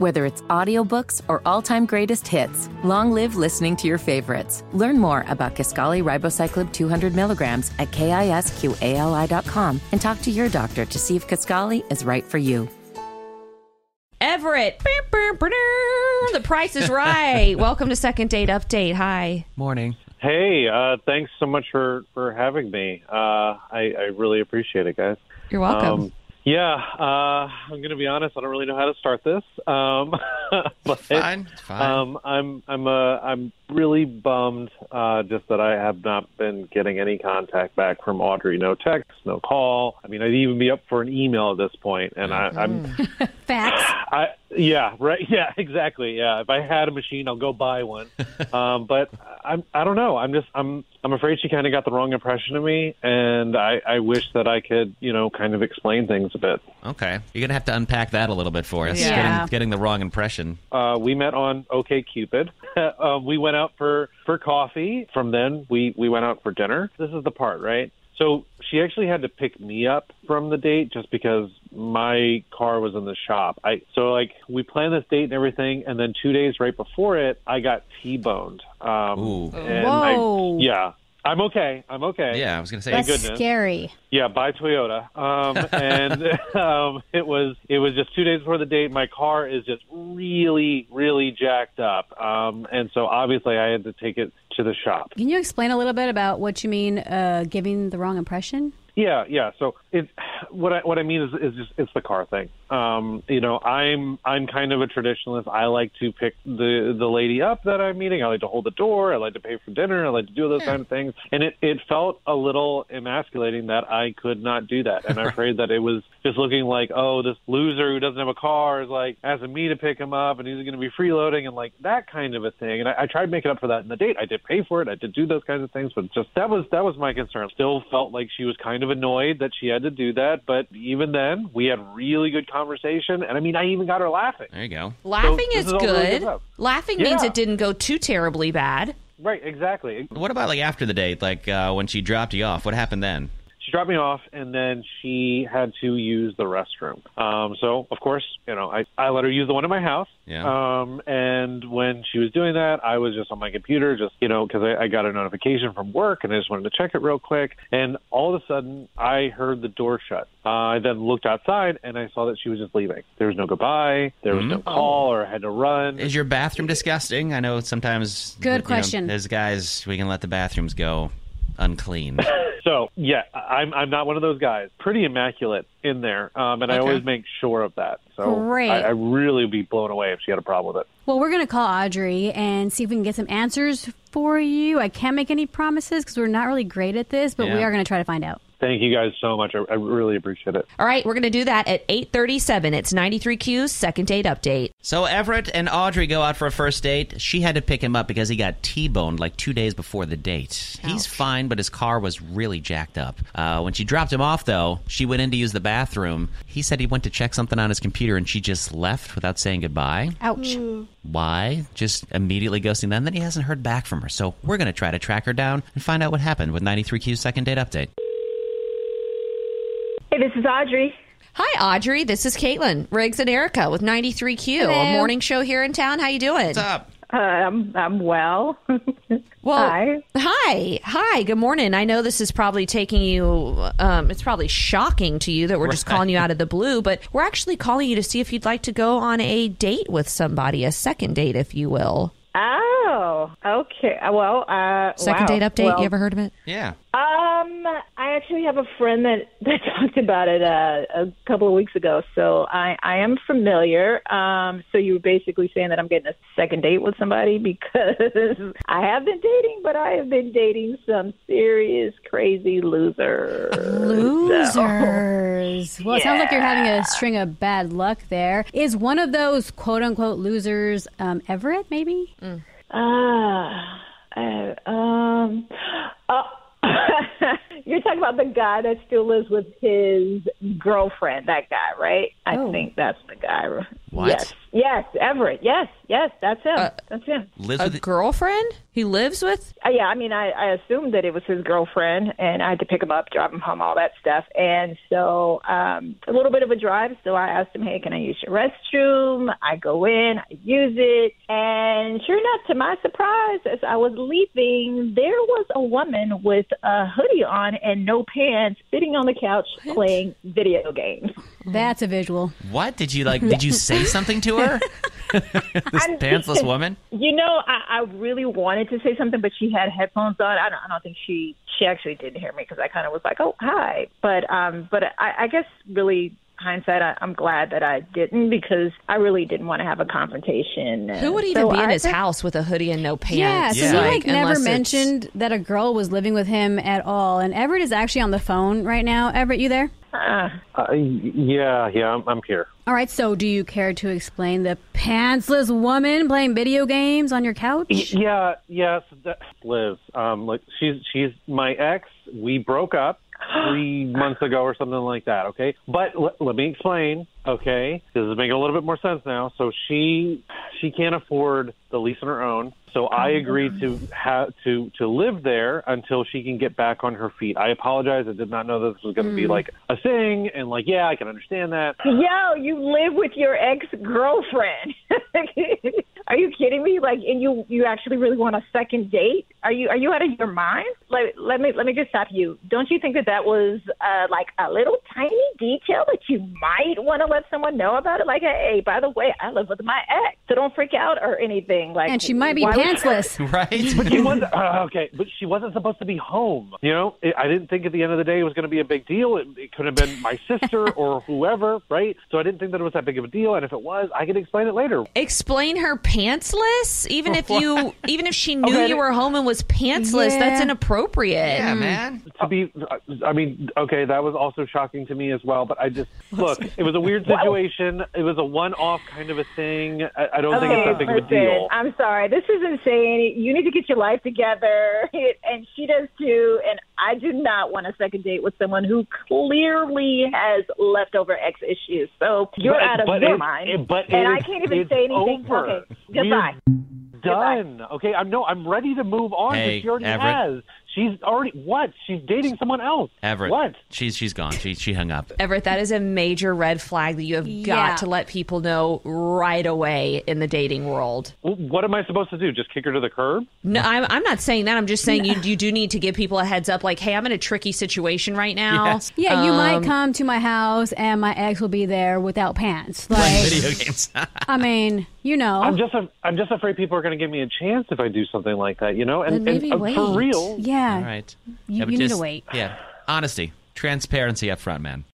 Whether it's audiobooks or all-time greatest hits, long live listening to your favorites. Learn more about Kisqali Ribociclib 200 milligrams at kisqali.com and talk to your doctor to see if Kisqali is right for you. Everett. The price is right. Welcome to Second Date Update. Hi. Morning. Hey, uh, thanks so much for for having me. Uh, I, I really appreciate it, guys. You're welcome. Um, yeah, uh, I'm going to be honest. I don't really know how to start this. Um, but Fine. Fine. Um, I'm I'm uh, I'm really bummed uh, just that I have not been getting any contact back from Audrey. No text, no call. I mean, I'd even be up for an email at this point, and I, I'm Facts. I yeah right yeah exactly yeah. If I had a machine, I'll go buy one. um, but I'm I don't know. I'm just I'm I'm afraid she kind of got the wrong impression of me, and I I wish that I could you know kind of explain things a bit. Okay. You're going to have to unpack that a little bit for us. Yeah. Getting, getting the wrong impression. Uh, we met on OK Cupid. uh, we went out for for coffee. From then, we we went out for dinner. This is the part, right? So she actually had to pick me up from the date just because my car was in the shop. I so like we planned this date and everything, and then two days right before it, I got T-boned. Um, Ooh. and Whoa. I, yeah, I'm okay. I'm okay. Yeah, I was going to say. That's goodness. scary. Yeah, by Toyota. Um, and um, it was it was just two days before the date. My car is just really, really jacked up, um, and so obviously I had to take it to the shop. Can you explain a little bit about what you mean uh, giving the wrong impression? Yeah, yeah. So it, what I what I mean is is just it's the car thing. Um, you know, I'm I'm kind of a traditionalist. I like to pick the the lady up that I'm meeting. I like to hold the door. I like to pay for dinner. I like to do those kind of things. And it it felt a little emasculating that I could not do that. And I'm afraid that it was just looking like, oh, this loser who doesn't have a car is like asking me to pick him up, and he's going to be freeloading and like that kind of a thing. And I, I tried making up for that in the date. I did pay for it. I did do those kinds of things, but just that was that was my concern. Still felt like she was kind of annoyed that she had to do that, but even then, we had really good conversation, and I mean, I even got her laughing. There you go. Laughing this is is all really good. good stuff. Laughing means it didn't go too terribly bad. Right, exactly. What about like after the date, like uh, when she dropped you off? What happened then? She dropped me off, and then she had to use the restroom. Um, so, of course, you know, I, I let her use the one in my house. Yeah. Um, and when she was doing that, I was just on my computer, just, you know, because I, I got a notification from work, and I just wanted to check it real quick. And all of a sudden, I heard the door shut. Uh, I then looked outside, and I saw that she was just leaving. There was no goodbye. There was no call, or I had to run. Is your bathroom disgusting? I know sometimes. Good you know, question. there's guys we can let the bathrooms go unclean. So yeah, I'm I'm not one of those guys. Pretty immaculate in there, um, and I always make sure of that. So Great. I, I really would be blown away if she had a problem with it. Well, we're going to call Audrey and see if we can get some answers for you. I can't make any promises because we're not really great at this, but we are going to try to find out. Thank you guys so much. I, I really appreciate it. All right, we're going to do that at 8:37. It's 93Q's Second Date Update. so Everett and Audrey go out for a first date. She had to pick him up because he got T-boned like two days before the date. He's fine, but his car was really jacked up. Uh, when she dropped him off, though, she went in to use the bathroom. He said he went to check something on his computer, and she just left without saying goodbye. Ouch. Why? Just immediately ghosting them. Then he hasn't heard back from her. So we're going to try to track her down and find out what happened with 93Q's second date update. Hey, this is Audrey. Hi, Audrey. This is Caitlin Riggs and Erica with 93Q, a Hello. morning show here in town. How you doing? What's up? Uh, I'm I'm well. Well, Hi. hi, hi. Good morning. I know this is probably taking you. Um, it's probably shocking to you that we're just calling you out of the blue, but we're actually calling you to see if you'd like to go on a date with somebody, a second date, if you will. Oh, okay. Well, uh, Second wow. date update. Well, you ever heard of it? Yeah. Um, I actually have a friend that that talked about it uh, a couple of weeks ago, so I I am familiar. Um, so you were basically saying that I'm getting a second date with somebody because I have been dating, but I have been dating some serious crazy losers. Losers. Well, it sounds like you're having a string of bad luck there. Is one of those quote unquote losers um, Everett, maybe? Ah, uh, um, uh, You're talking about the guy that still lives with his girlfriend. That guy, right? I Oh. think that's the guy. What? Yes. Yes, Everett. Yes, yes, that's him. that's him. Lives A with girlfriend he lives with? Uh, yeah, I mean, I, I assumed that it was his girlfriend, and I had to pick him up, drive him home, all that stuff. And so, um, a little bit of a drive. So I asked him, "Hey, can I use your restroom?" I go in, I use it, and sure enough, to my surprise, as I was leaving, there was a woman with a hoodie on and no pants, sitting on the couch playing video games. That's a visual. what? Did you like? Did you say something to her? this I'm- pantsless woman. You know, I, I really wanted to say something, but she had headphones on. I don't, I don't think she she actually didn't hear me because I kind of was like, "Oh, hi," but um, but I, I guess really hindsight, I, I'm glad that I didn't because I really didn't want to have a confrontation. Who would even So be in I his think- house with a hoodie and no Yeah, pants? so he like never unless it's- mentioned that a girl was living with him at all. And Everett is actually on the phone right now. Everett, you there? Uh, yeah, yeah, I'm, I'm here. All right, so do you care to explain the pantsless woman playing video games on your couch? Yeah, yes, that, Liz. Um, like she's she's my ex. We broke up three months ago or something like that. Okay, but l- let me explain. Okay, this is making a little bit more sense now. So she she can't afford the lease on her own. So I oh agreed to have to to live there until she can get back on her feet. I apologize. I did not know that this was going to be hmm. like a thing. And like, yeah, I can understand that. Yo, you live with your ex girlfriend. are you kidding me? Like, and you you actually really want a second date? Are you are you out of your mind? Let let me let me just stop you. Don't you think that that was uh, like a little tiny detail that you might want to let someone know about it? Like, hey, by the way, I live with my ex, so don't freak out or anything. Like, And she might be pantsless. Right? But she was uh, okay, but she wasn't supposed to be home. You know, it, I didn't think at the end of the day it was going to be a big deal. It, it could have been my sister or whoever, right? So I didn't think that it was that big of a deal. And if it was, I could explain it later. Explain her pantsless, even if you, even if she knew Okay. you were home and was pantsless. That's inappropriate. yeah, man. Mm. To be, I mean, okay, that was also shocking to me as well. But I just look, it was a weird situation. It was a one-off kind of a thing. I, I don't think it's that big of a deal. I'm sorry. This is insane. You need to get your life together. And she does too. And I do not want a second date with someone who clearly has leftover ex issues. So you're But- out of but your mind. it- but and I can't even say anything. over. Okay. We're Goodbye. Done. Okay, I'm no, I'm ready to move on. Hey, but she already Everett. has. She's already what? She's dating someone else. Everett. What? She's she's gone. She she hung up. Everett, that is a major red flag that you have Yeah. got to let people know right away in the dating world. Well, What am I supposed to do? Just kick her to the curb? No, I'm, I'm not saying that. I'm just saying you you do need to give people a heads up. Like, hey, I'm in a tricky situation right now. Yes. Yeah, you Um, might come to my house and my ex will be there without pants. Like, Video games. I mean, you know. I'm just, a, I'm just afraid people are going to give me a chance if I do something like that. You know, and, Then maybe and uh, for real. yeah. All right. You- Yeah, you need to wait. Yeah. Honesty, transparency up front, man.